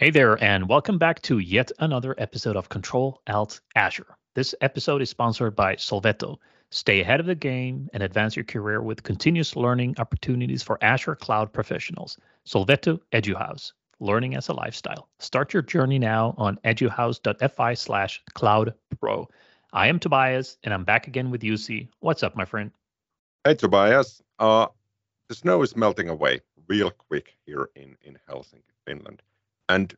Hey there, and welcome back to yet another episode of Control Alt Azure. This episode is sponsored by Sovelto. Stay ahead of the game and advance your career with continuous learning opportunities for Azure cloud professionals. Sovelto EduHouse, learning as a lifestyle. Start your journey now on eduhouse.fi slash cloud pro. I am Tobias, and I'm back again with Jussi. What's up, my friend? Hey, Tobias. Uh, the snow is melting away real quick here in, in Helsinki, Finland and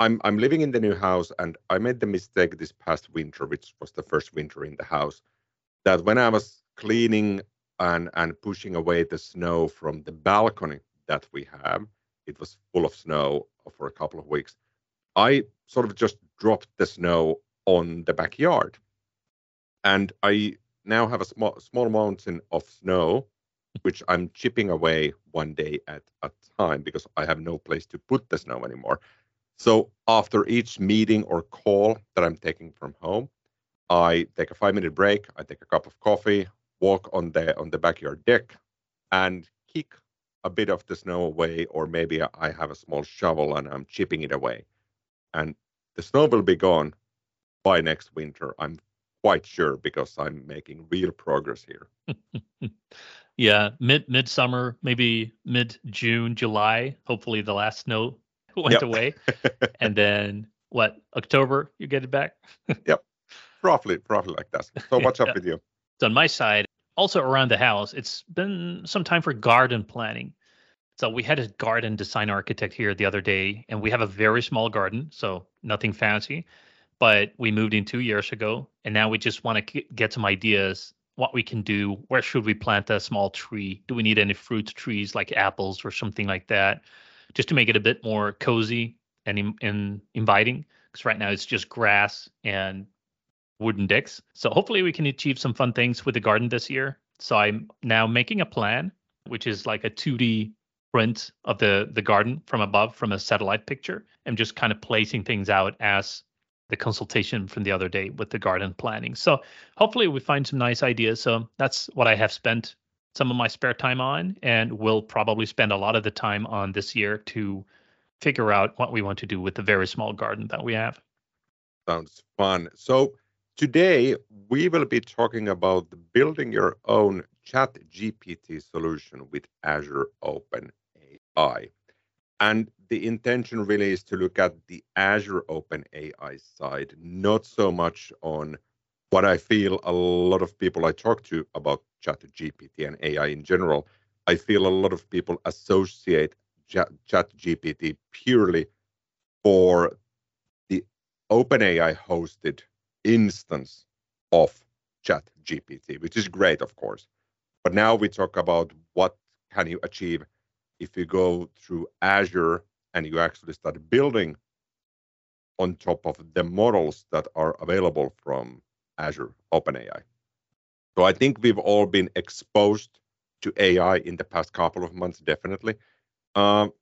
I'm I'm living in the new house, and I made the mistake this past winter, which was the first winter in the house, that when I was cleaning and and pushing away the snow from the balcony that we have, it was full of snow for a couple of weeks. I sort of just dropped the snow on the backyard, and I now have a small small mountain of snow, which I'm chipping away one day at a time because I have no place to put the snow anymore. So after each meeting or call that I'm taking from home, I take a five minute break, I take a cup of coffee, walk on the on the backyard deck, and kick a bit of the snow away, or maybe I have a small shovel and I'm chipping it away. And the snow will be gone by next winter. I'm quite sure because I'm making real progress here. yeah, mid midsummer, maybe mid June, July. Hopefully, the last snow went yep. away, and then what? October, you get it back. yep, roughly, roughly like that. So what's up yeah. with you? So on my side, also around the house, it's been some time for garden planning. So we had a garden design architect here the other day, and we have a very small garden, so nothing fancy. But we moved in two years ago, and now we just want to get some ideas what we can do. Where should we plant a small tree? Do we need any fruit trees like apples or something like that? Just to make it a bit more cozy and, and inviting. Because right now it's just grass and wooden decks. So hopefully we can achieve some fun things with the garden this year. So I'm now making a plan, which is like a 2D print of the the garden from above from a satellite picture. I'm just kind of placing things out as the consultation from the other day with the garden planning. So hopefully we find some nice ideas. So that's what I have spent some of my spare time on and will probably spend a lot of the time on this year to figure out what we want to do with the very small garden that we have. Sounds fun. So today we will be talking about building your own chat GPT solution with Azure Open AI. And the intention really is to look at the Azure Open AI side, not so much on what I feel a lot of people I talk to about ChatGPT and AI in general. I feel a lot of people associate ChatGPT purely for the OpenAI hosted instance of ChatGPT, which is great, of course. But now we talk about what can you achieve if you go through Azure and you actually start building on top of the models that are available from Azure OpenAI. So I think we've all been exposed to AI in the past couple of months, definitely. Um,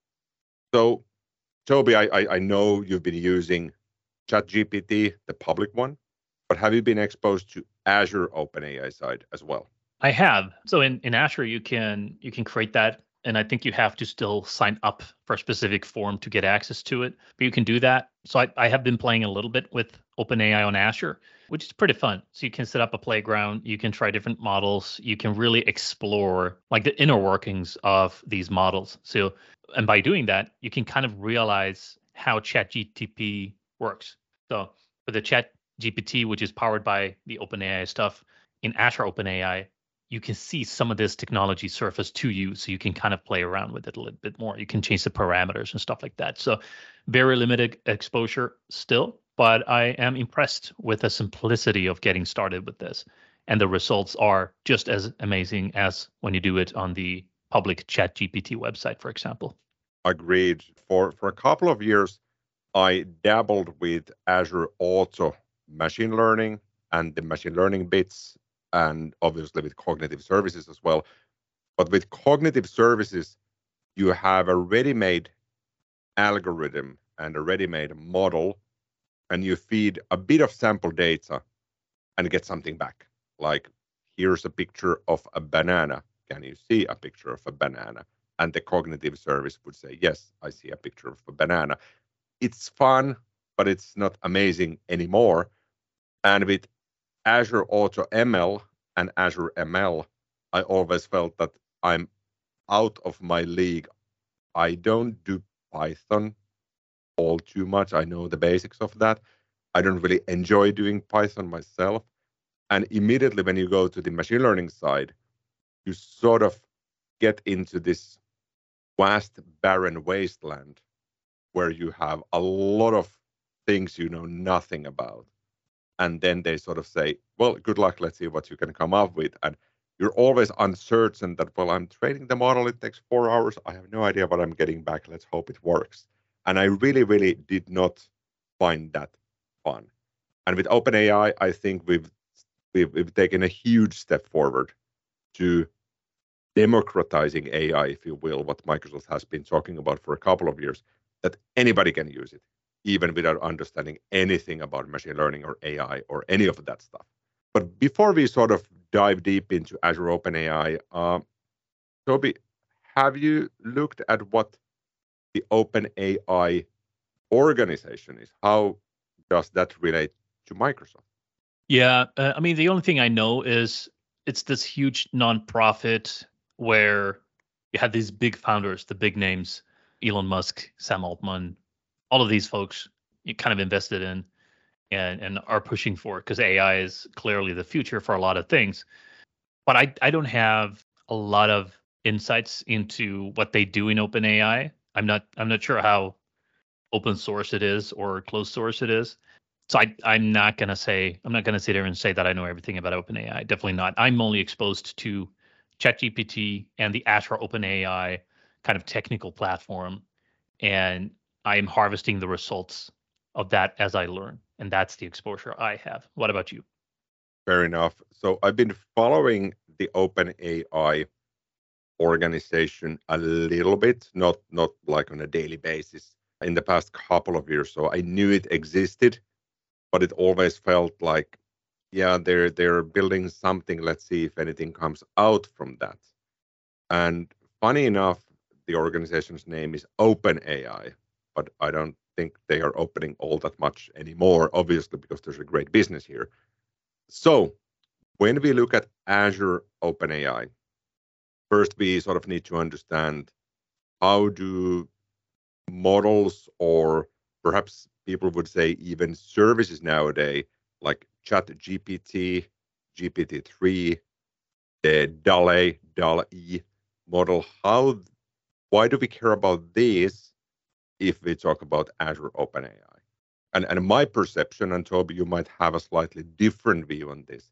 so, Toby, I, I know you've been using ChatGPT, the public one, but have you been exposed to Azure OpenAI side as well? I have. So in, in Azure, you can you can create that and I think you have to still sign up for a specific form to get access to it. But you can do that. So I, I have been playing a little bit with OpenAI on Azure, which is pretty fun. So you can set up a playground, you can try different models, you can really explore like the inner workings of these models. So and by doing that, you can kind of realize how ChatGPT works. So for the ChatGPT, which is powered by the OpenAI stuff in Azure OpenAI, you can see some of this technology surface to you so you can kind of play around with it a little bit more. You can change the parameters and stuff like that. So very limited exposure still but i am impressed with the simplicity of getting started with this. And the results are just as amazing as when you do it on the public chat gpt website for example. Agreed. For for a couple of years i dabbled with azure auto machine learning and the machine learning bits and obviously with cognitive services as well. But with cognitive services, you have a ready made algorithm and a ready made model, and you feed a bit of sample data and get something back. Like, here's a picture of a banana. Can you see a picture of a banana? And the cognitive service would say, Yes, I see a picture of a banana. it's fun, but it's not amazing anymore. And with Azure Auto ML and Azure ML, I always felt that I'm out of my league. I don't do Python all too much. I know the basics of that. I don't really enjoy doing Python myself. And immediately when you go to the machine learning side, you sort of get into this vast, barren wasteland where you have a lot of things you know nothing about. And then they sort of say, well, good luck. Let's see what you can come up with. And you're always uncertain that, well, I'm training the model. It takes four hours. I have no idea what I'm getting back. Let's hope it works. And I really, really did not find that fun. And with OpenAI, I think we've, we've, we've taken a huge step forward to democratizing AI, if you will, what Microsoft has been talking about for a couple of years, that anybody can use it, even without understanding anything about machine learning or AI or any of that stuff. But before we sort of dive deep into Azure OpenAI, uh, Toby, have you looked at what the OpenAI organization is? How does that relate to Microsoft? Yeah, uh, I mean, the only thing I know is it's this huge nonprofit where you have these big founders, the big names, Elon Musk, Sam Altman, all of these folks kind of invested in and and are pushing for because AI is clearly the future for a lot of things. But I I don't have a lot of insights into what they do in OpenAI. I'm not I'm not sure how open source it is or closed source it is. So I I'm not gonna say I'm not gonna sit there and say that I know everything about OpenAI. Definitely not. I'm only exposed to ChatGPT and the Azure OpenAI kind of technical platform, and I am harvesting the results of that as I learn, and that's the exposure I have. What about you? Fair enough. So I've been following the OpenAI organization a little bit, not not like on a daily basis in the past couple of years. So I knew it existed, but it always felt like yeah, they're they're building something. Let's see if anything comes out from that. And funny enough, the organization's name is OpenAI, but I don't think they are opening all that much anymore, obviously, because there's a great business here. So when we look at Azure OpenAI, first we sort of need to understand how do models or perhaps people would say even services nowadays like Chat GPT, GPT-3, the DALL-E, DALL-E model. How, why do we care about these if we talk about Azure OpenAI? And, and my perception, and Toby, you might have a slightly different view on this.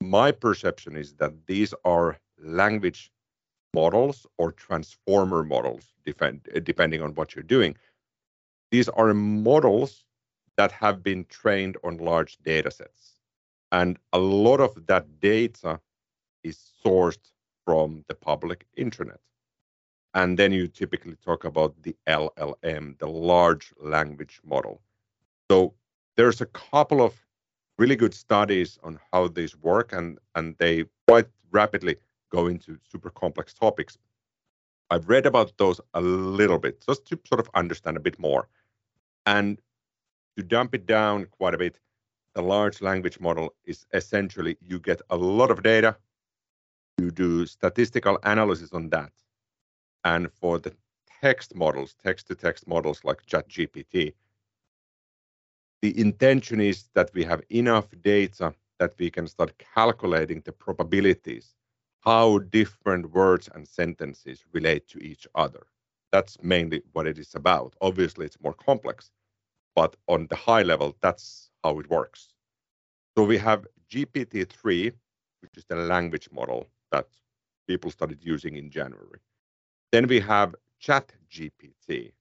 My perception is that these are language models or transformer models, depend, depending on what you're doing. These are models that have been trained on large data sets. And a lot of that data is sourced from the public internet. And then you typically talk about the LLM, the large language model. So there's a couple of really good studies on how these work, and, and they quite rapidly go into super complex topics. I've read about those a little bit just to sort of understand a bit more. And to dump it down quite a bit, the large language model is essentially you get a lot of data, you do statistical analysis on that. And for the text models, text to text models like ChatGPT, the intention is that we have enough data that we can start calculating the probabilities, how different words and sentences relate to each other. That's mainly what it is about. Obviously, it's more complex, but on the high level, that's how it works. So we have GPT-3, which is the language model that people started using in January. Then we have ChatGPT,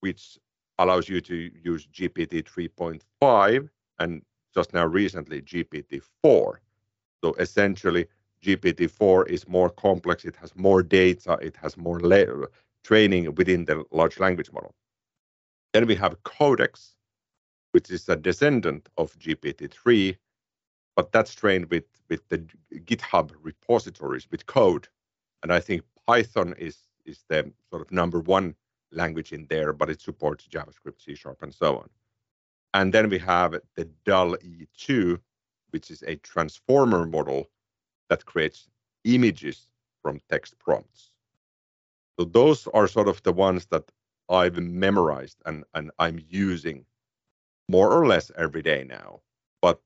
which allows you to use GPT 3.5 and just now recently GPT-4. So essentially, GPT-4 is more complex. It has more data. It has more training within the large language model. Then we have Codex, which is a descendant of GPT-3, but that's trained with, with the GitHub repositories with code. And I think Python is, is the sort of number one language in there, but it supports JavaScript, C Sharp, and so on. And then we have the DALL-E2, which is a transformer model that creates images from text prompts. So those are sort of the ones that I've memorized and, and I'm using more or less every day now. But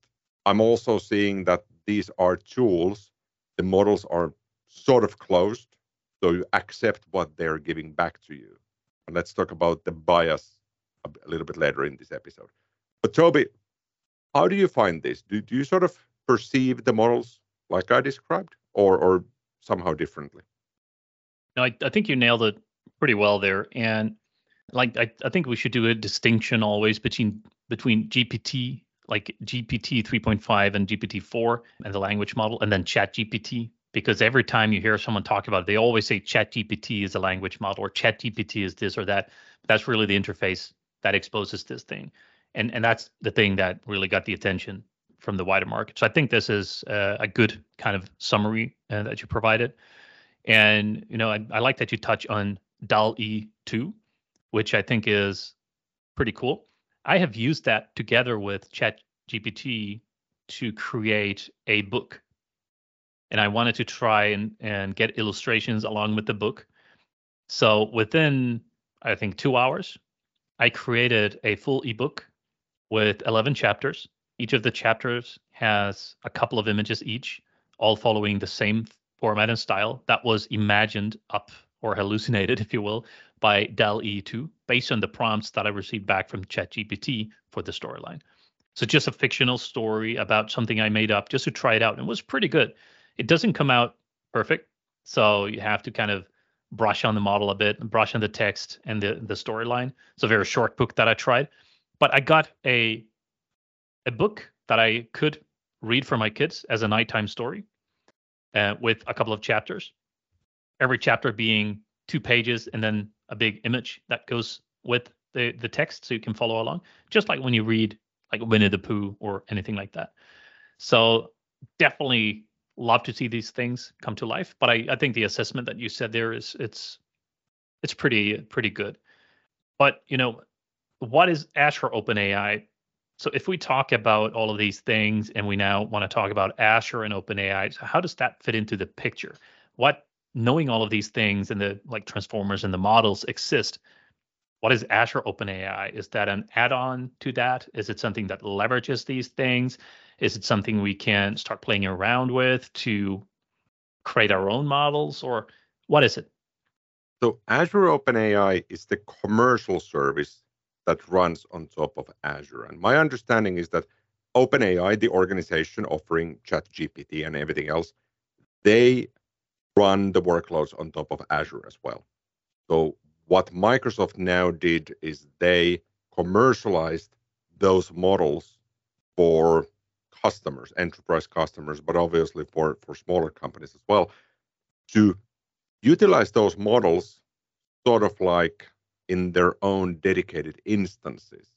I'm also seeing that these are tools, the models are sort of closed, so you accept what they're giving back to you. And let's talk about the bias a, a little bit later in this episode. But Toby, how do you find this? Do, do you sort of perceive the models like I described or, or somehow differently? No, I, I think you nailed it pretty well there. And like I, I think we should do a distinction always between between GPT like GPT 3.5 and GPT 4 and the language model, and then Chat GPT. Because every time you hear someone talk about it, they always say Chat GPT is a language model or Chat GPT is this or that. That's really the interface that exposes this thing. And, and that's the thing that really got the attention from the wider market. So I think this is uh, a good kind of summary uh, that you provided. And you know, I, I like that you touch on DALL-E 2, which I think is pretty cool. I have used that together with ChatGPT to create a book. And I wanted to try and, and get illustrations along with the book. So within, I think, two hours, I created a full ebook with 11 chapters. Each of the chapters has a couple of images each, all following the same format and style that was imagined up or hallucinated, if you will, by DALL-E2 based on the prompts that I received back from ChatGPT for the storyline. So just a fictional story about something I made up just to try it out. And it was pretty good. It doesn't come out perfect. So you have to kind of brush on the model a bit, brush on the text and the, the storyline. It's a very short book that I tried. But I got a a book that I could read for my kids as a nighttime story uh, with a couple of chapters. Every chapter being two pages and then a big image that goes with the the text so you can follow along just like when you read like winnie the pooh or anything like that so definitely love to see these things come to life but i, I think the assessment that you said there is it's it's pretty pretty good. But you know what is azure openai? So if we talk about all of these things and we now want to talk about azure and openai so how does that fit into the picture? What knowing all of these things and the like transformers and the models exist what is azure openai? Is that an add-on to that? Is it something that leverages these things? Is it something we can start playing around with to create our own models or what is it? So azure openai is the commercial service that runs on top of azure. And my understanding is that openai the organization offering chat gpt and everything else they run the workloads on top of Azure as well. So what Microsoft now did is they commercialized those models for customers, enterprise customers, but obviously for, for smaller companies as well, to utilize those models sort of like in their own dedicated instances.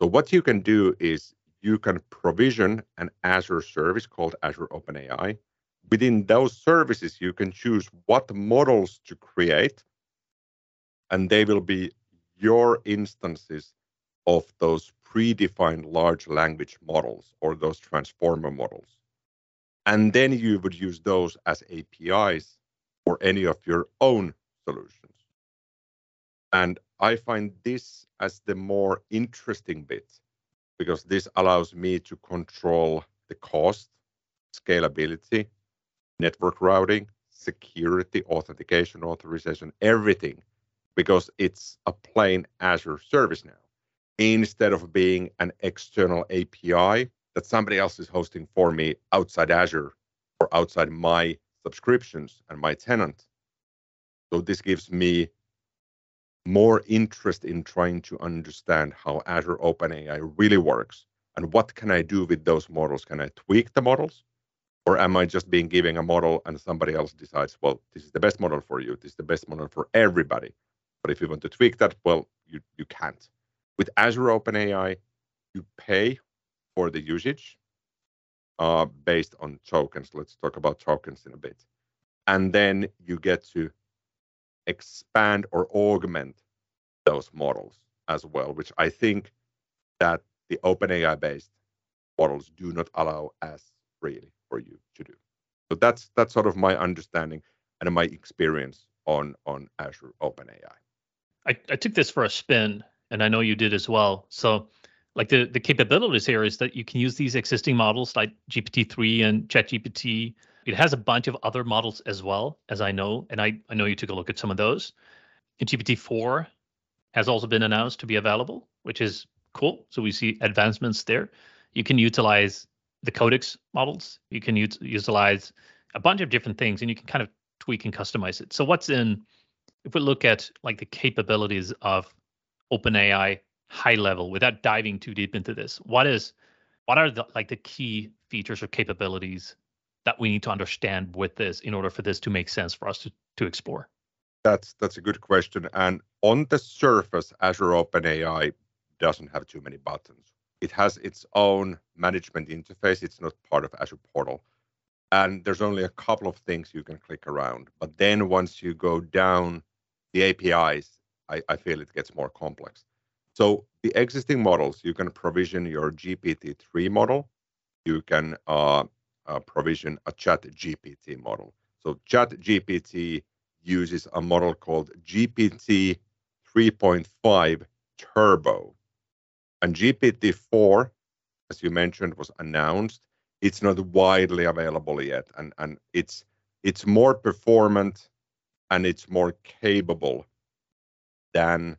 So what you can do is you can provision an Azure service called Azure OpenAI within those services, you can choose what models to create, and they will be your instances of those predefined large language models or those transformer models. And then you would use those as APIs for any of your own solutions. And I find this as the more interesting bit because this allows me to control the cost, scalability, network routing, security, authentication, authorization, everything, because it's a plain Azure service now, instead of being an external API that somebody else is hosting for me outside Azure or outside my subscriptions and my tenant. So this gives me more interest in trying to understand how Azure OpenAI really works and what can I do with those models? Can I tweak the models? or am I just being given a model and somebody else decides, well, this is the best model for you, this is the best model for everybody. But if you want to tweak that, well, you, you can't. With Azure OpenAI, you pay for the usage uh, based on tokens. Let's talk about tokens in a bit. And then you get to expand or augment those models as well, which I think that the OpenAI based models do not allow as freely for you to do. So that's that's sort of my understanding and my experience on on Azure OpenAI. I, I took this for a spin, and I know you did as well. So like the the capabilities here is that you can use these existing models like GPT-3 and ChatGPT. It has a bunch of other models as well, as I know, and I, I know you took a look at some of those. And GPT-4 has also been announced to be available, which is cool. So we see advancements there. You can utilize the Codex models. You can ut- utilize a bunch of different things, and you can kind of tweak and customize it. So what's in? If we look at like the capabilities of OpenAI high level, without diving too deep into this, what is what are the like the key features or capabilities that we need to understand with this in order for this to make sense for us to to explore? That's that's a good question. And on the surface, Azure OpenAI doesn't have too many buttons. It has its own management interface. It's not part of Azure Portal. And there's only a couple of things you can click around. But then once you go down the APIs, I, I feel it gets more complex. So the existing models, you can provision your GPT-3 model. You can uh, uh, provision a Chat GPT model. So Chat GPT uses a model called GPT 3.5 Turbo. And GPT-4, as you mentioned, was announced. It's not widely available yet, and, and it's it's more performant and it's more capable than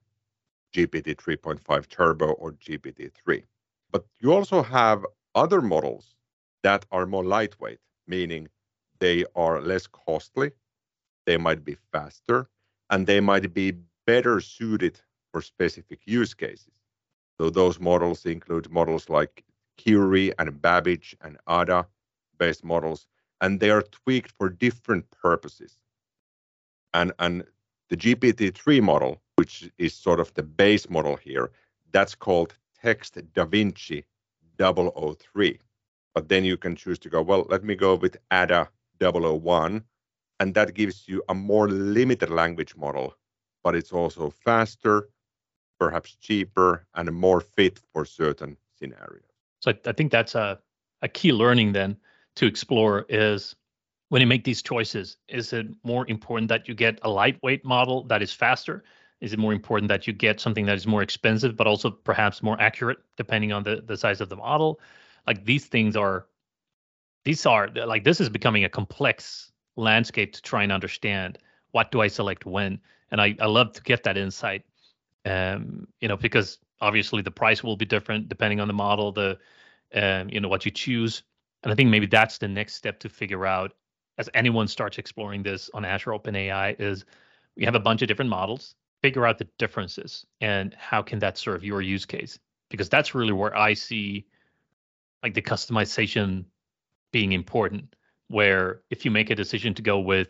GPT 3.5 Turbo or GPT-3. But you also have other models that are more lightweight, meaning they are less costly, they might be faster, and they might be better suited for specific use cases. So those models include models like Curie and Babbage and Ada based models, and they are tweaked for different purposes. And, and the GPT-3 model, which is sort of the base model here, that's called Text DaVinci 003. But then you can choose to go, well, let me go with Ada 001, and that gives you a more limited language model, but it's also faster, perhaps cheaper, and more fit for certain scenarios. So I, I think that's a, a key learning then to explore is when you make these choices, is it more important that you get a lightweight model that is faster? Is it more important that you get something that is more expensive, but also perhaps more accurate, depending on the, the size of the model? Like these things are, these are like this is becoming a complex landscape to try and understand what do I select when. And I, I love to get that insight, um, you know, because obviously the price will be different depending on the model, the, um, you know, what you choose. And I think maybe that's the next step to figure out as anyone starts exploring this on Azure OpenAI is we have a bunch of different models, figure out the differences and how can that serve your use case? Because that's really where I see like the customization being important, where if you make a decision to go with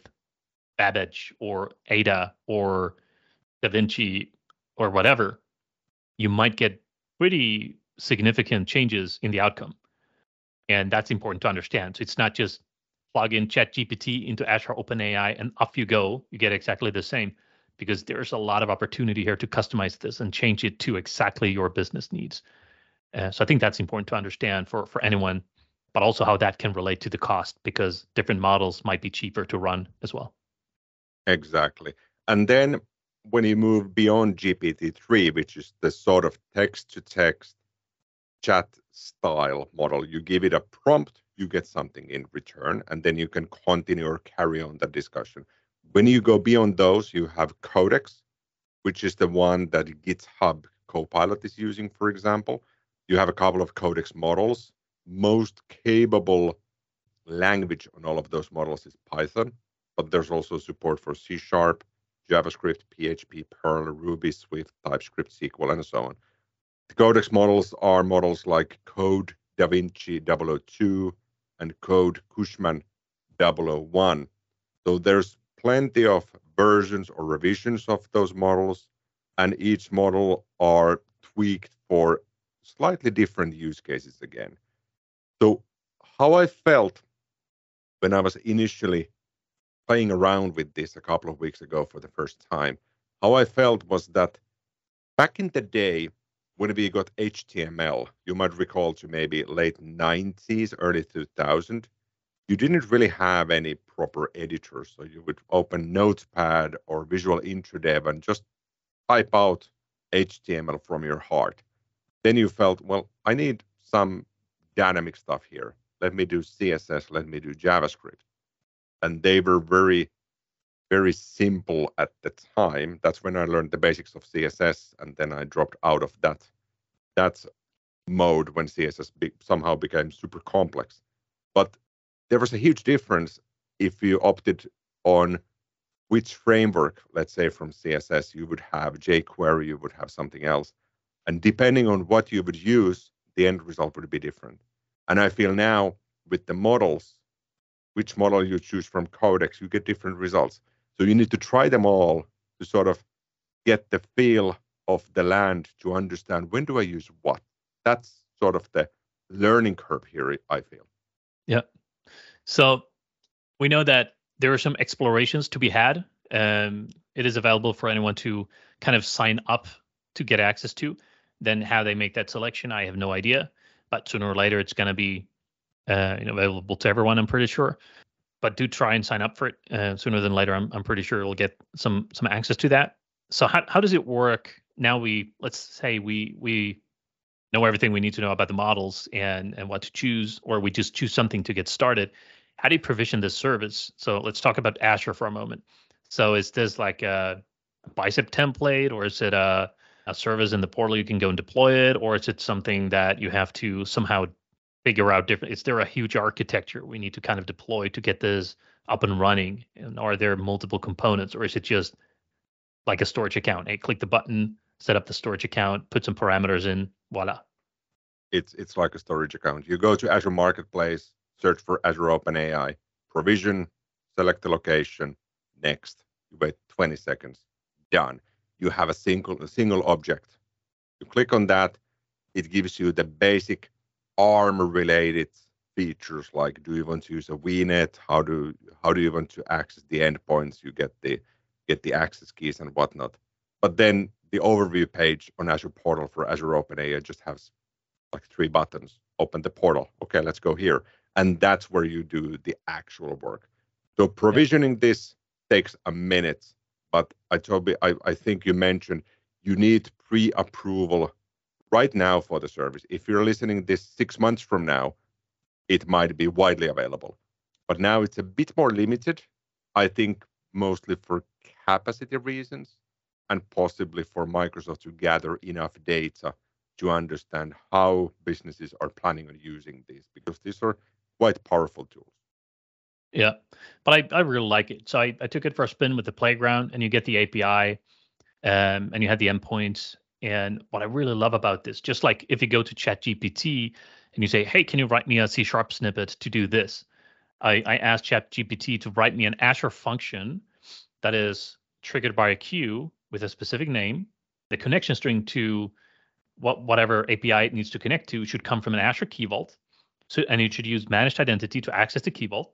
Babbage or Ada or DaVinci or whatever, you might get pretty significant changes in the outcome. And that's important to understand. So it's not just plug in ChatGPT into Azure OpenAI and off you go. You get exactly the same because there's a lot of opportunity here to customize this and change it to exactly your business needs. Uh, so I think that's important to understand for for anyone, but also how that can relate to the cost because different models might be cheaper to run as well. Exactly. And then when you move beyond GPT-3, which is the sort of text-to-text chat style model, you give it a prompt, you get something in return, and then you can continue or carry on the discussion. When you go beyond those, you have Codex, which is the one that GitHub Copilot is using, for example. You have a couple of Codex models. Most capable language on all of those models is Python, but there's also support for C Sharp, JavaScript, PHP, Perl, Ruby, Swift, TypeScript, SQL, and so on. The Codex models are models like Code DaVinci 002 and Code Cushman 001. So there's plenty of versions or revisions of those models, and each model are tweaked for slightly different use cases again. So, how I felt when I was initially playing around with this a couple of weeks ago for the first time. How I felt was that back in the day, when we got HTML, you might recall to maybe late 90s, early 2000, you didn't really have any proper editor. So you would open Notepad or Visual InterDev and just type out HTML from your heart. Then you felt, well, I need some dynamic stuff here. Let me do CSS, let me do JavaScript. And they were very, very simple at the time. That's when I learned the basics of CSS, and then I dropped out of that that mode when CSS be, somehow became super complex. But there was a huge difference if you opted on which framework, let's say from CSS, you would have jQuery, you would have something else. And depending on what you would use, the end result would be different. And I feel now with the models, which model you choose from Codex, you get different results. So you need to try them all to sort of get the feel of the land to understand when do I use what. That's sort of the learning curve here, I feel. Yeah. So we know that there are some explorations to be had. Um, it is available for anyone to kind of sign up to get access to. Then how they make that selection, I have no idea. But sooner or later, it's going to be uh, you know, available to everyone. I'm pretty sure. But do try and sign up for it uh, sooner than later. I'm I'm pretty sure you'll get some some access to that. So how how does it work? Now we let's say we we know everything we need to know about the models and and what to choose, or we just choose something to get started. How do you provision this service? So let's talk about Azure for a moment. So is this like a bicep template, or is it a a service in the portal you can go and deploy it, or is it something that you have to somehow figure out different? Is there a huge architecture we need to kind of deploy to get this up and running? And are there multiple components, or is it just like a storage account? Hey, click the button, set up the storage account, put some parameters in, voila. It's it's like a storage account. You go to Azure Marketplace, search for Azure OpenAI, provision, select the location, next. You wait 20 seconds, done. You have a single a single object. You click on that, it gives you the basic ARM related features like do you want to use a VNet? How do how do you want to access the endpoints? You get the get the access keys and whatnot. But then the overview page on Azure Portal for Azure OpenAI just has like three buttons. Open the portal. Okay, let's go here. And that's where you do the actual work. So provisioning this takes a minute, but I Toby, I, I think you mentioned you need pre-approval right now for the service. If you're listening this six months from now, it might be widely available. But now it's a bit more limited. I think mostly for capacity reasons and possibly for Microsoft to gather enough data to understand how businesses are planning on using these because these are quite powerful tools. Yeah, but I, I really like it. So I, I took it for a spin with the playground, and you get the API, um, and you had the endpoints. And what I really love about this, just like if you go to ChatGPT and you say, "Hey, can you write me a C sharp snippet to do this?" I, I asked ChatGPT to write me an Azure function that is triggered by a queue with a specific name. The connection string to what whatever API it needs to connect to should come from an Azure Key Vault. So and it should use managed identity to access the Key Vault.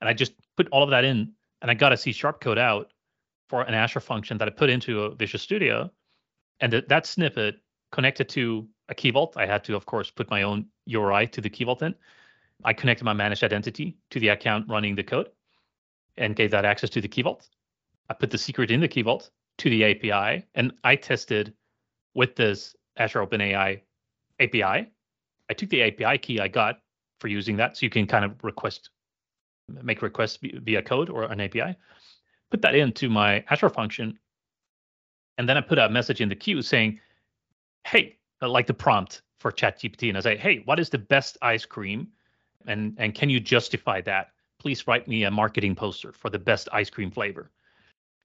And I just put all of that in, and I got a C sharp code out for an Azure function that I put into a Visual Studio, and that, that snippet connected to a Key Vault. I had to, of course, put my own URI to the Key Vault in. I connected my managed identity to the account running the code, and gave that access to the Key Vault. I put the secret in the Key Vault to the API, and I tested with this Azure OpenAI API. I took the API key I got for using that, so you can kind of request, make requests via code or an API. Put that into my Azure function, and then I put a message in the queue saying, "Hey," uh, like the prompt for ChatGPT, and I say, "Hey, what is the best ice cream?" And and can you justify that? Please write me a marketing poster for the best ice cream flavor.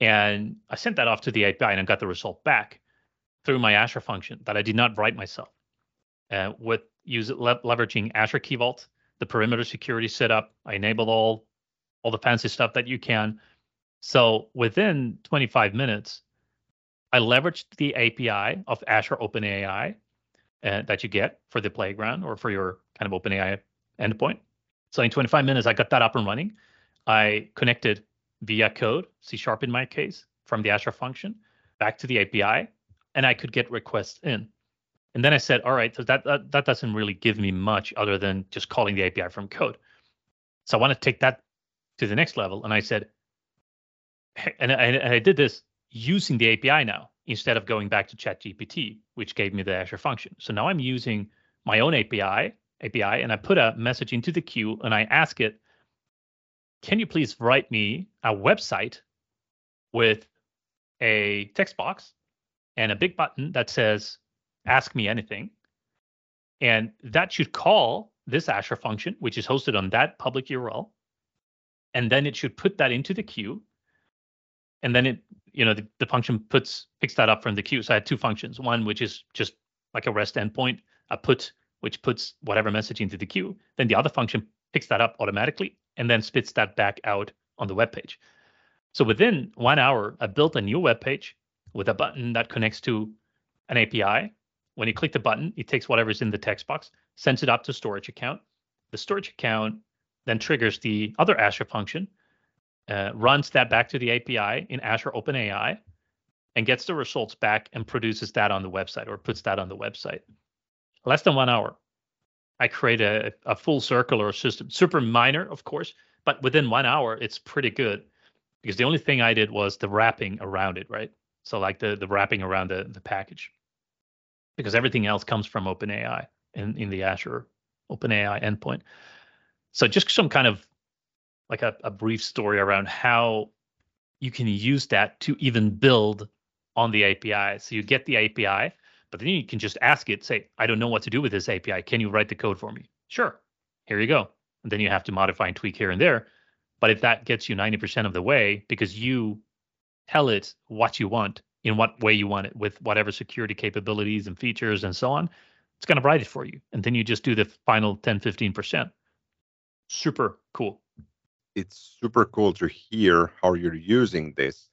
And I sent that off to the API and I got the result back through my Azure function that I did not write myself. Uh, with use le- leveraging Azure Key Vault, the perimeter security setup, I enabled all all the fancy stuff that you can. So within 25 minutes, I leveraged the API of Azure OpenAI uh, that you get for the playground or for your kind of OpenAI endpoint. So in 25 minutes, I got that up and running. I connected via code, C sharp in my case, from the Azure function back to the API, and I could get requests in. And then I said, all right, so that, that, that doesn't really give me much other than just calling the API from code. So I want to take that to the next level. And I said, and I, and I did this using the API now instead of going back to ChatGPT, which gave me the Azure function. So now I'm using my own API, API, and I put a message into the queue and I ask it, can you please write me a website with a text box and a big button that says ask me anything. And that should call this Azure function, which is hosted on that public URL. And then it should put that into the queue. And then it, you know, the, the function puts picks that up from the queue. So I had two functions. One which is just like a REST endpoint, a put, which puts whatever message into the queue. Then the other function picks that up automatically and then spits that back out on the web page. So within one hour, I built a new web page with a button that connects to an API. When you click the button, it takes whatever's in the text box, sends it up to storage account. The storage account then triggers the other Azure function, uh, runs that back to the API in Azure OpenAI, and gets the results back and produces that on the website or puts that on the website. Less than one hour. I create a, a full circular system, super minor, of course, but within one hour, it's pretty good because the only thing I did was the wrapping around it, right? So like the the wrapping around the the package, because everything else comes from OpenAI in in the Azure OpenAI endpoint. So just some kind of like a, a brief story around how you can use that to even build on the API. So you get the API, but then you can just ask it, say, I don't know what to do with this API. Can you write the code for me? Sure. Here you go. And then you have to modify and tweak here and there. But if that gets you 90% of the way because you tell it what you want in what way you want it with whatever security capabilities and features and so on, it's going to write it for you. And then you just do the final 10, 15%. Super cool. It's super cool to hear how you're using this.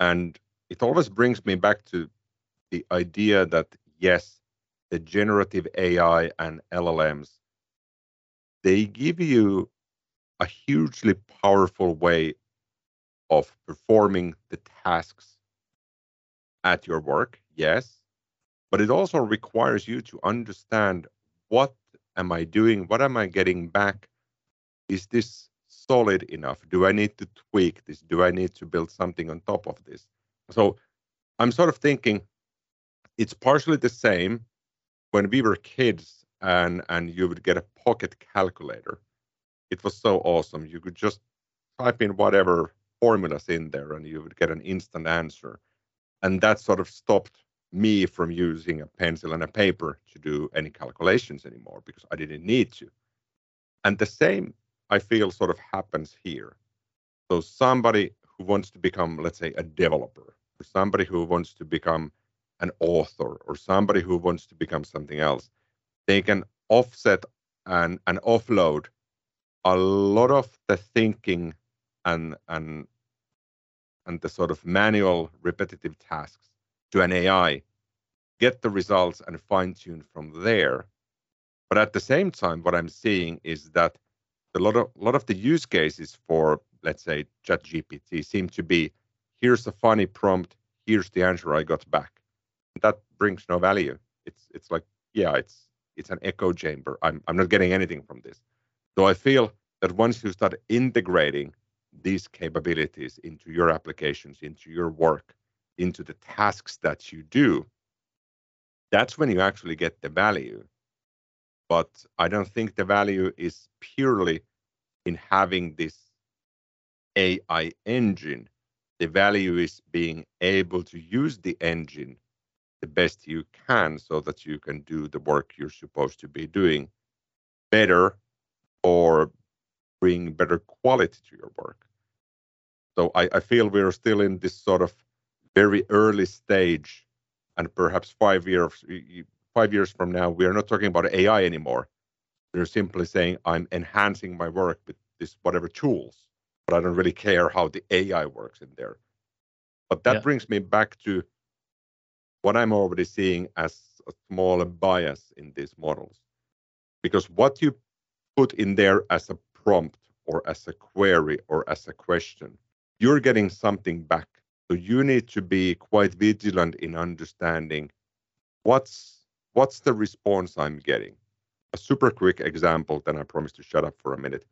And it always brings me back to the idea that, yes, the generative AI and LLMs, they give you a hugely powerful way of performing the tasks at your work, yes, but it also requires you to understand what am I doing? What am I getting back? Is this solid enough? Do I need to tweak this? Do I need to build something on top of this? So I'm sort of thinking it's partially the same when we were kids and and you would get a pocket calculator it was so awesome. You could just type in whatever formulas in there and you would get an instant answer. And that sort of stopped me from using a pencil and a paper to do any calculations anymore because I didn't need to. And the same, I feel, sort of happens here. So somebody who wants to become, let's say, a developer, or somebody who wants to become an author, or somebody who wants to become something else, they can offset and, and offload a lot of the thinking and and and the sort of manual repetitive tasks to an AI, get the results and fine tune from there. But at the same time, what I'm seeing is that a lot of a lot of the use cases for let's say ChatGPT seem to be here's a funny prompt, here's the answer I got back. That brings no value. It's it's like yeah, it's it's an echo chamber. I'm I'm not getting anything from this. So I feel that once you start integrating these capabilities into your applications, into your work, into the tasks that you do, that's when you actually get the value. But I don't think the value is purely in having this AI engine. The value is being able to use the engine the best you can so that you can do the work you're supposed to be doing better or bring better quality to your work. So I, I feel we're still in this sort of very early stage, and perhaps five years five years from now, we are not talking about AI anymore. They're simply saying I'm enhancing my work with this whatever tools, but I don't really care how the AI works in there. But that yeah. brings me back to what I'm already seeing as a small bias in these models. Because what you put in there as a prompt or as a query or as a question you're getting something back. So you need to be quite vigilant in understanding what's what's the response I'm getting. A super quick example, then I promise to shut up for a minute.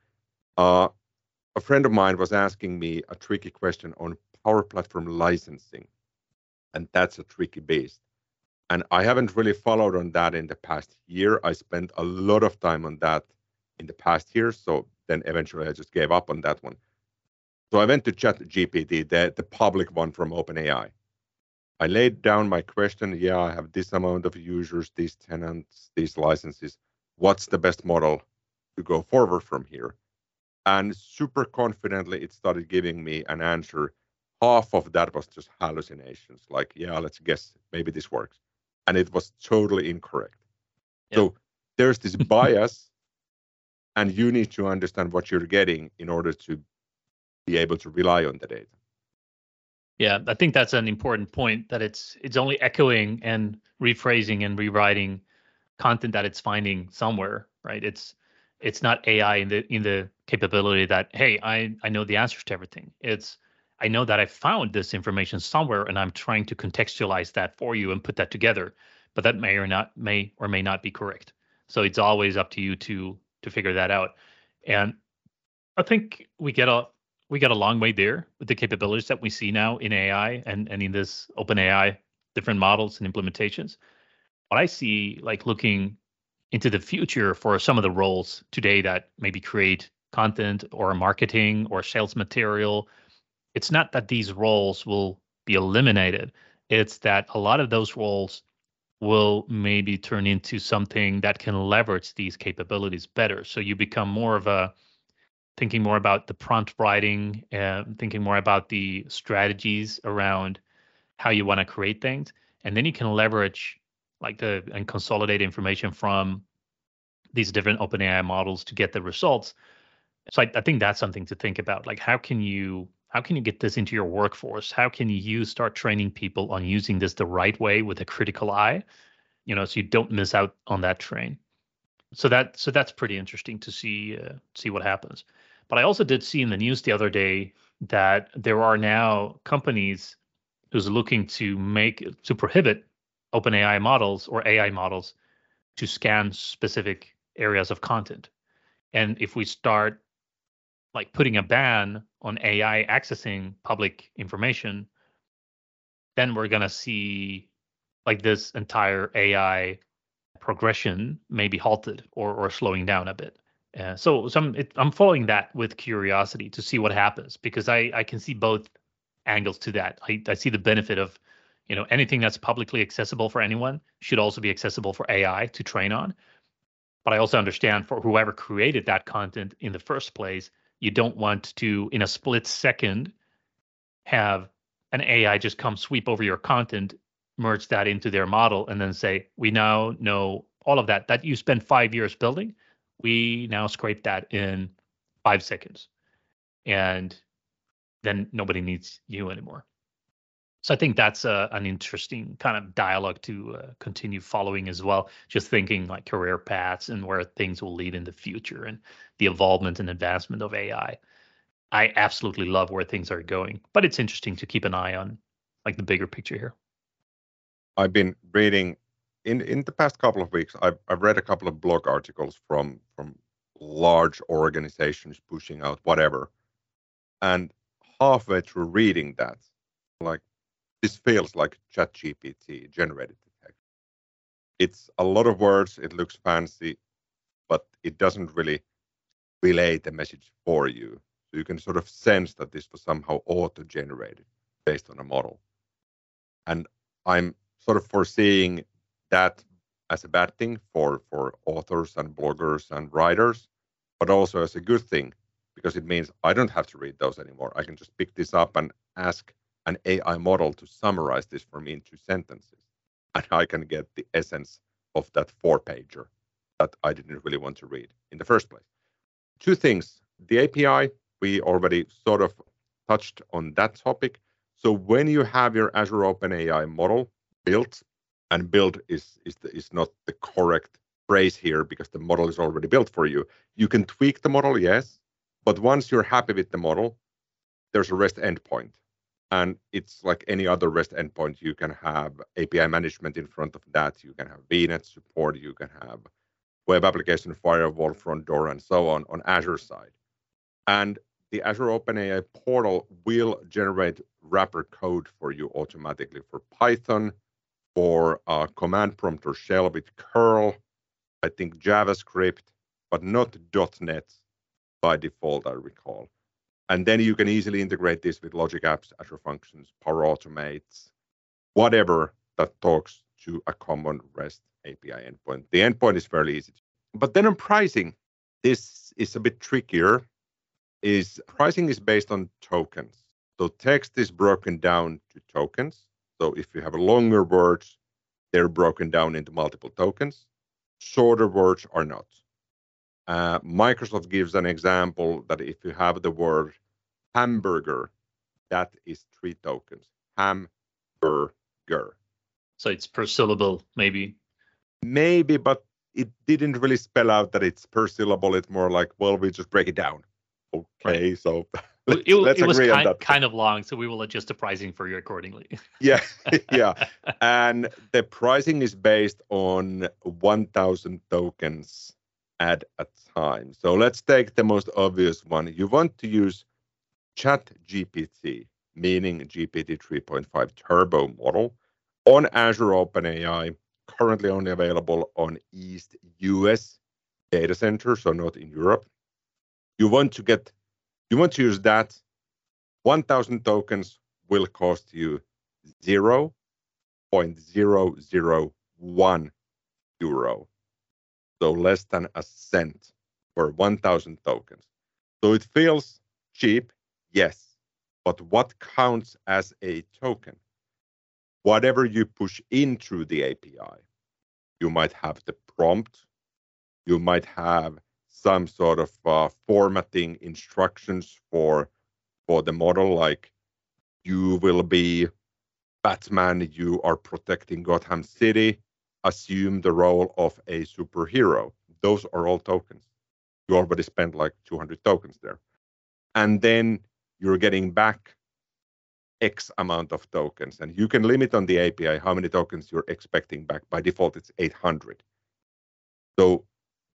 Uh, a friend of mine was asking me a tricky question on Power Platform licensing, and that's a tricky beast. And I haven't really followed on that in the past year. I spent a lot of time on that in the past year, so then eventually I just gave up on that one. So I went to ChatGPT, the, the public one from OpenAI. I laid down my question. Yeah, I have this amount of users, these tenants, these licenses. What's the best model to go forward from here? And super confidently, it started giving me an answer. Half of that was just hallucinations. Like, yeah, let's guess, maybe this works. And it was totally incorrect. Yep. So there's this bias, and you need to understand what you're getting in order to be able to rely on the data. Yeah, I think that's an important point that it's it's only echoing and rephrasing and rewriting content that it's finding somewhere, right? It's it's not AI in the in the capability that hey, I I know the answers to everything. It's I know that I found this information somewhere and I'm trying to contextualize that for you and put that together, but that may or not may or may not be correct. So it's always up to you to to figure that out. And I think we get a we got a long way there with the capabilities that we see now in AI and, and in this open AI, different models and implementations. What I see, like looking into the future for some of the roles today that maybe create content or marketing or sales material, it's not that these roles will be eliminated. It's that a lot of those roles will maybe turn into something that can leverage these capabilities better. So you become more of a thinking more about the prompt writing, uh, thinking more about the strategies around how you want to create things, and then you can leverage like the and consolidate information from these different OpenAI models to get the results. So I, I think that's something to think about. Like how can you how can you get this into your workforce? How can you start training people on using this the right way with a critical eye? You know, so you don't miss out on that train. So that so that's pretty interesting to see uh, see what happens. But I also did see in the news the other day that there are now companies who's looking to make to prohibit OpenAI models or AI models to scan specific areas of content. And if we start like putting a ban on AI accessing public information, then we're gonna see like this entire AI progression may be halted or or slowing down a bit. Yeah, so, so I'm it, I'm following that with curiosity to see what happens because I I can see both angles to that. I I see the benefit of you know anything that's publicly accessible for anyone should also be accessible for AI to train on. But I also understand for whoever created that content in the first place, you don't want to in a split second have an AI just come sweep over your content, merge that into their model, and then say, we now know all of that. That you spent five years building we now scrape that in five seconds. And then nobody needs you anymore. So i think that's a, uh, an interesting kind of dialogue to uh, continue following as well. Just thinking like career paths and where things will lead in the future and the involvement and advancement of ai i absolutely love where things are going but it's interesting to keep an eye on like the bigger picture here i've been reading in in the past couple of weeks, I've I've read a couple of blog articles from from large organizations pushing out whatever, and halfway through reading that, like this feels like ChatGPT generated text. It's a lot of words. It looks fancy, but it doesn't really relay the message for you. So you can sort of sense that this was somehow auto-generated based on a model. And I'm sort of foreseeing that as a bad thing for for authors and bloggers and writers, but also as a good thing because it means I don't have to read those anymore. I can just pick this up and ask an AI model to summarize this for me in two sentences, and I can get the essence of that four pager that I didn't really want to read in the first place. Two things: the API we already sort of touched on that topic. So when you have your Azure OpenAI model built and build is is the, is not the correct phrase here because the model is already built for you. You can tweak the model, yes, but once you're happy with the model, there's a REST endpoint. And it's like any other REST endpoint. You can have API management in front of that. You can have VNet support. You can have web application firewall, front door, and so on on Azure side. And the Azure OpenAI portal will generate wrapper code for you automatically for Python, for a command prompt or shell with curl, I think JavaScript, but not .NET by default, I recall. And then you can easily integrate this with Logic Apps, Azure Functions, Power Automates, whatever that talks to a common REST API endpoint. The endpoint is fairly easy. But then on pricing, this is a bit trickier. Is pricing is based on tokens. So text is broken down to tokens. So if you have longer words, they're broken down into multiple tokens. Shorter words are not. Uh, Microsoft gives an example that if you have the word hamburger, that is three tokens. Hamburger. So it's per syllable, maybe. Maybe, but it didn't really spell out that it's per syllable. It's more like, well, we just break it down. Okay, right. so it, it was kind, kind, of long, so we will adjust the pricing for you accordingly. yeah, yeah, and the pricing is based on 1,000 tokens at a time. So let's take the most obvious one. You want to use Chat GPT, meaning GPT 3.5 Turbo model, on Azure OpenAI currently only available on East US data center, so not in Europe. You want to get, you want to use that. 1,000 tokens will cost you 0.001 euro, so less than a cent for 1,000 tokens. So it feels cheap, yes, but what counts as a token? whatever you push in through the API. You might have the prompt, you might have some sort of uh, formatting instructions for for the model, like you will be Batman, you are protecting Gotham City, assume the role of a superhero. Those are all tokens. You already spent like 200 tokens there. And then you're getting back X amount of tokens. And you can limit on the API how many tokens you're expecting back. By default, it's 800. So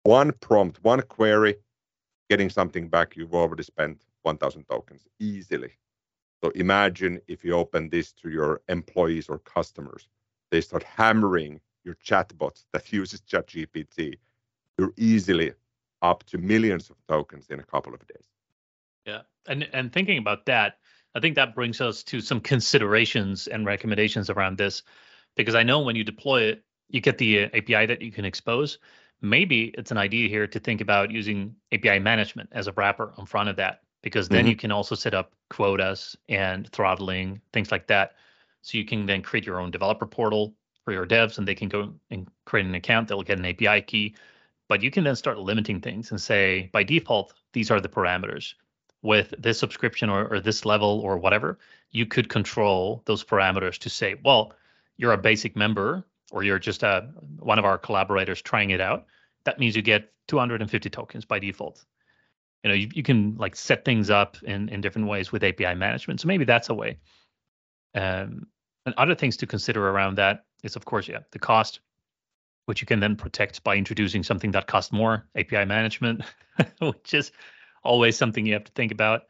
one prompt, one query, getting something back, you've already spent 1,000 tokens easily. So imagine if you open this to your employees or customers, they start hammering your chatbot that uses ChatGPT. You're easily up to millions of tokens in a couple of days. Yeah, and and thinking about that, I think that brings us to some considerations and recommendations around this, because I know when you deploy it, you get the uh, API that you can expose. Maybe it's an idea here to think about using API management as a wrapper in front of that, because then mm-hmm. you can also set up quotas and throttling, things like that. So you can then create your own developer portal for your devs and they can go and create an account. They'll get an API key. But you can then start limiting things and say, by default, these are the parameters with this subscription or, or this level or whatever, you could control those parameters to say, well, you're a basic member or you're just a, one of our collaborators trying it out. That means you get 250 tokens by default. You know, you, you can like set things up in, in different ways with API management. So maybe that's a way. Um, and other things to consider around that is, of course, yeah, the cost, which you can then protect by introducing something that costs more, API management, which is always something you have to think about.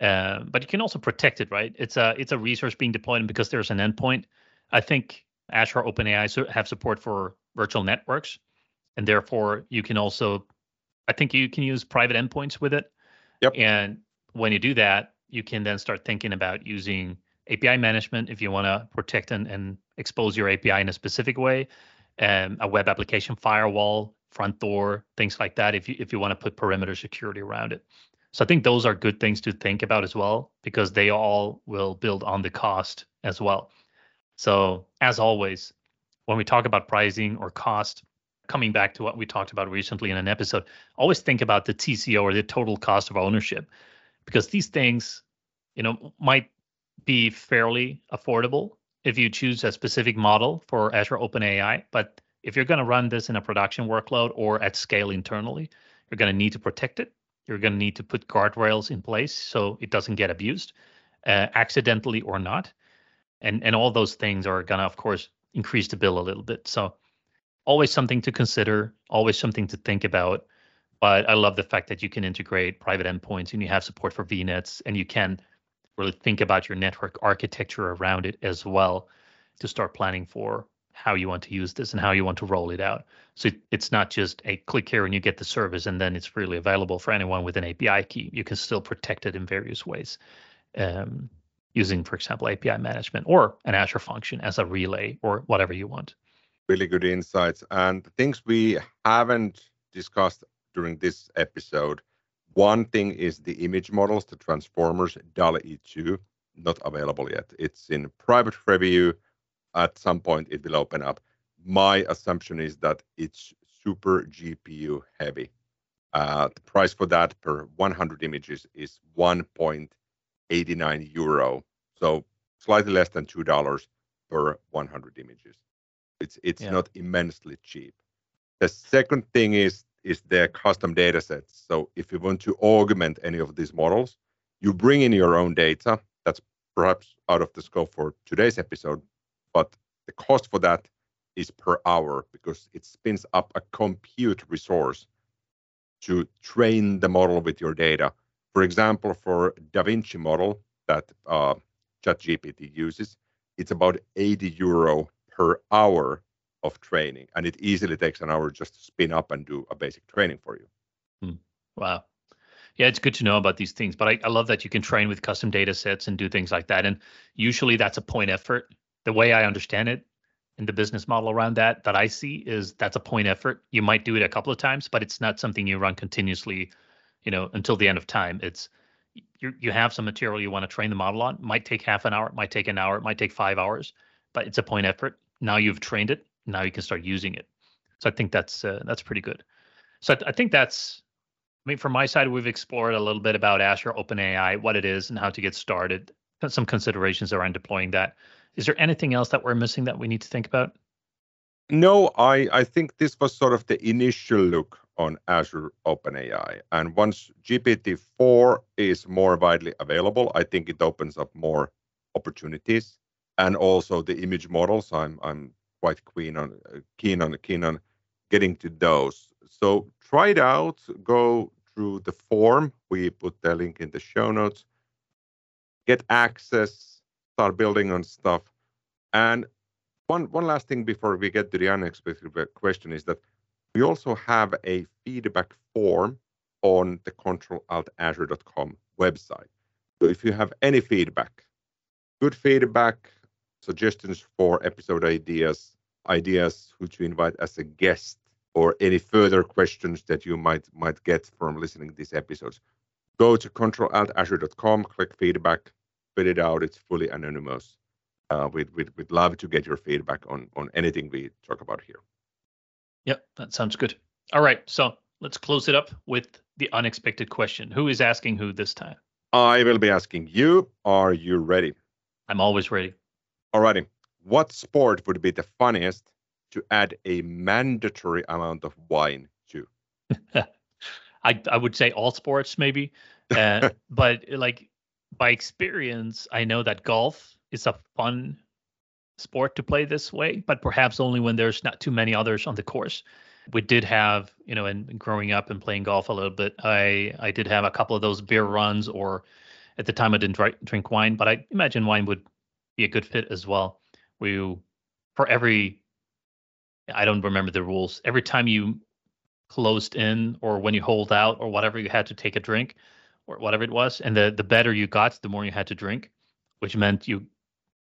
Uh, but you can also protect it, right? It's a it's a resource being deployed, and because there's an endpoint, I think Azure OpenAI have support for virtual networks, and therefore you can also, I think you can use private endpoints with it. Yep. And when you do that, you can then start thinking about using API management if you want to protect and, and expose your API in a specific way, and a web application firewall front door, things like that, if you if you want to put perimeter security around it. So I think those are good things to think about as well, because they all will build on the cost as well. So as always, when we talk about pricing or cost, coming back to what we talked about recently in an episode, always think about the TCO or the total cost of ownership, because these things, you know, might be fairly affordable if you choose a specific model for Azure OpenAI, but if you're going to run this in a production workload or at scale internally, you're going to need to protect it. You're going to need to put guardrails in place so it doesn't get abused, uh, accidentally or not. And and all those things are to, of course, increase the bill a little bit. So always something to consider, always something to think about. But I love the fact that you can integrate private endpoints and you have support for VNets and you can really think about your network architecture around it as well to start planning for how you want to use this and how you want to roll it out. So it's not just a click here and you get the service and then it's freely available for anyone with an API key. You can still protect it in various ways um, using, for example, API management or an Azure function as a relay or whatever you want. Really good insights. And things we haven't discussed during this episode. One thing is the image models, the transformers DALL-E 2, not available yet. It's in private review at some point it will open up. My assumption is that it's super GPU heavy. Uh, the price for that per 100 images is 1.89 euro, so slightly less than two dollars per 100 images. It's it's yeah. not immensely cheap. The second thing is is the custom data sets. So if you want to augment any of these models, you bring in your own data. That's perhaps out of the scope for today's episode, but the cost for that is per hour because it spins up a compute resource to train the model with your data. For example, for DaVinci model that uh, ChatGPT uses, it's about 80 euro per hour of training, and it easily takes an hour just to spin up and do a basic training for you. Hmm. Wow. Yeah, it's good to know about these things, but I, I love that you can train with custom data sets and do things like that. And usually that's a point effort the way I understand it in the business model around that that I see is that's a point effort. You might do it a couple of times, but it's not something you run continuously, you know, until the end of time. It's you you have some material you want to train the model on. It might take half an hour, it might take an hour, it might take five hours, but it's a point effort. Now you've trained it. Now you can start using it. So I think that's uh, that's pretty good. So I, I think that's I mean, from my side, we've explored a little bit about Azure OpenAI, what it is, and how to get started. Some considerations around deploying that. Is there anything else that we're missing that we need to think about? No, I, I think this was sort of the initial look on Azure OpenAI. And once GPT-4 is more widely available, I think it opens up more opportunities. And also the image models, I'm I'm quite keen on keen on keen on getting to those. So try it out. Go through the form. We put the link in the show notes. Get access start building on stuff. And one one last thing before we get to the unexpected question is that we also have a feedback form on the controlaltazure.com website. So if you have any feedback, good feedback, suggestions for episode ideas, ideas who to invite as a guest, or any further questions that you might might get from listening to these episodes, go to controlaltazure.com, click feedback, fill it out. It's fully anonymous. Uh, we'd, we'd, we'd love to get your feedback on, on anything we talk about here. Yep, that sounds good. All right, so let's close it up with the unexpected question. Who is asking who this time? I will be asking you. Are you ready? I'm always ready. Alrighty. What sport would be the funniest to add a mandatory amount of wine to? I I would say all sports maybe, uh, but like by experience, I know that golf is a fun sport to play this way, but perhaps only when there's not too many others on the course. We did have, you know, and growing up and playing golf a little bit, I I did have a couple of those beer runs, or at the time I didn't drink, wine, but I imagine wine would be a good fit as well. We for every, I don't remember the rules. Every time you closed in or when you hold out or whatever, you had to take a drink or whatever it was. And the the better you got, the more you had to drink, which meant you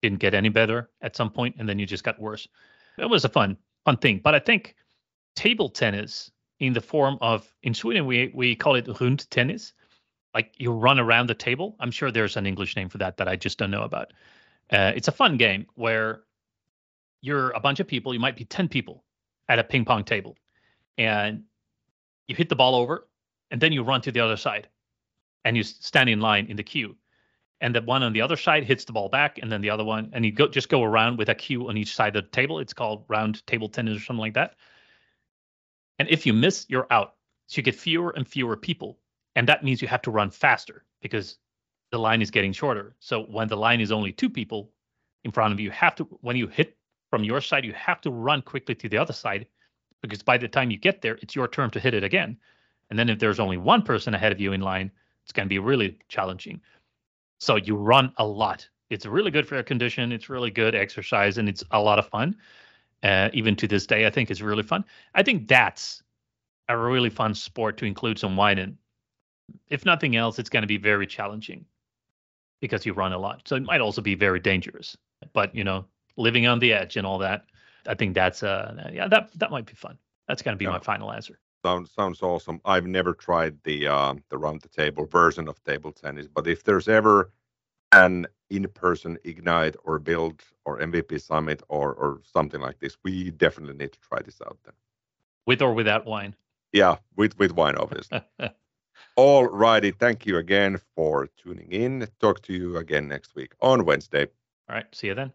didn't get any better at some point, and then you just got worse. It was a fun fun thing. But I think table tennis in the form of in Sweden we we call it rund tennis. Like you run around the table. I'm sure there's an English name for that that I just don't know about. Uh, it's a fun game where you're a bunch of people. You might be ten people at a ping pong table, and you hit the ball over, and then you run to the other side, and you stand in line in the queue and the one on the other side hits the ball back and then the other one and you go just go around with a cue on each side of the table it's called round table tennis or something like that and if you miss you're out so you get fewer and fewer people And that means you have to run faster because the line is getting shorter. So when the line is only two people in front of you, you have to when you hit from your side, you have to run quickly to the other side because by the time you get there, it's your turn to hit it again. And then if there's only one person ahead of you in line, it's going to be really challenging. So you run a lot. It's really good for your condition. It's really good exercise, and it's a lot of fun. Uh, even to this day, I think it's really fun. I think that's a really fun sport to include some wine in. If nothing else, it's going to be very challenging because you run a lot. So it might also be very dangerous. But you know, living on the edge and all that, I think that's uh yeah that that might be fun. That's going to be yeah. my final answer. Sounds sounds awesome. I've never tried the uh, the round the table version of table tennis, but if there's ever an in-person ignite or build or MVP summit or or something like this, we definitely need to try this out then. With or without wine. Yeah, with with wine, obviously. All righty. Thank you again for tuning in. Talk to you again next week on Wednesday. All right. See you then.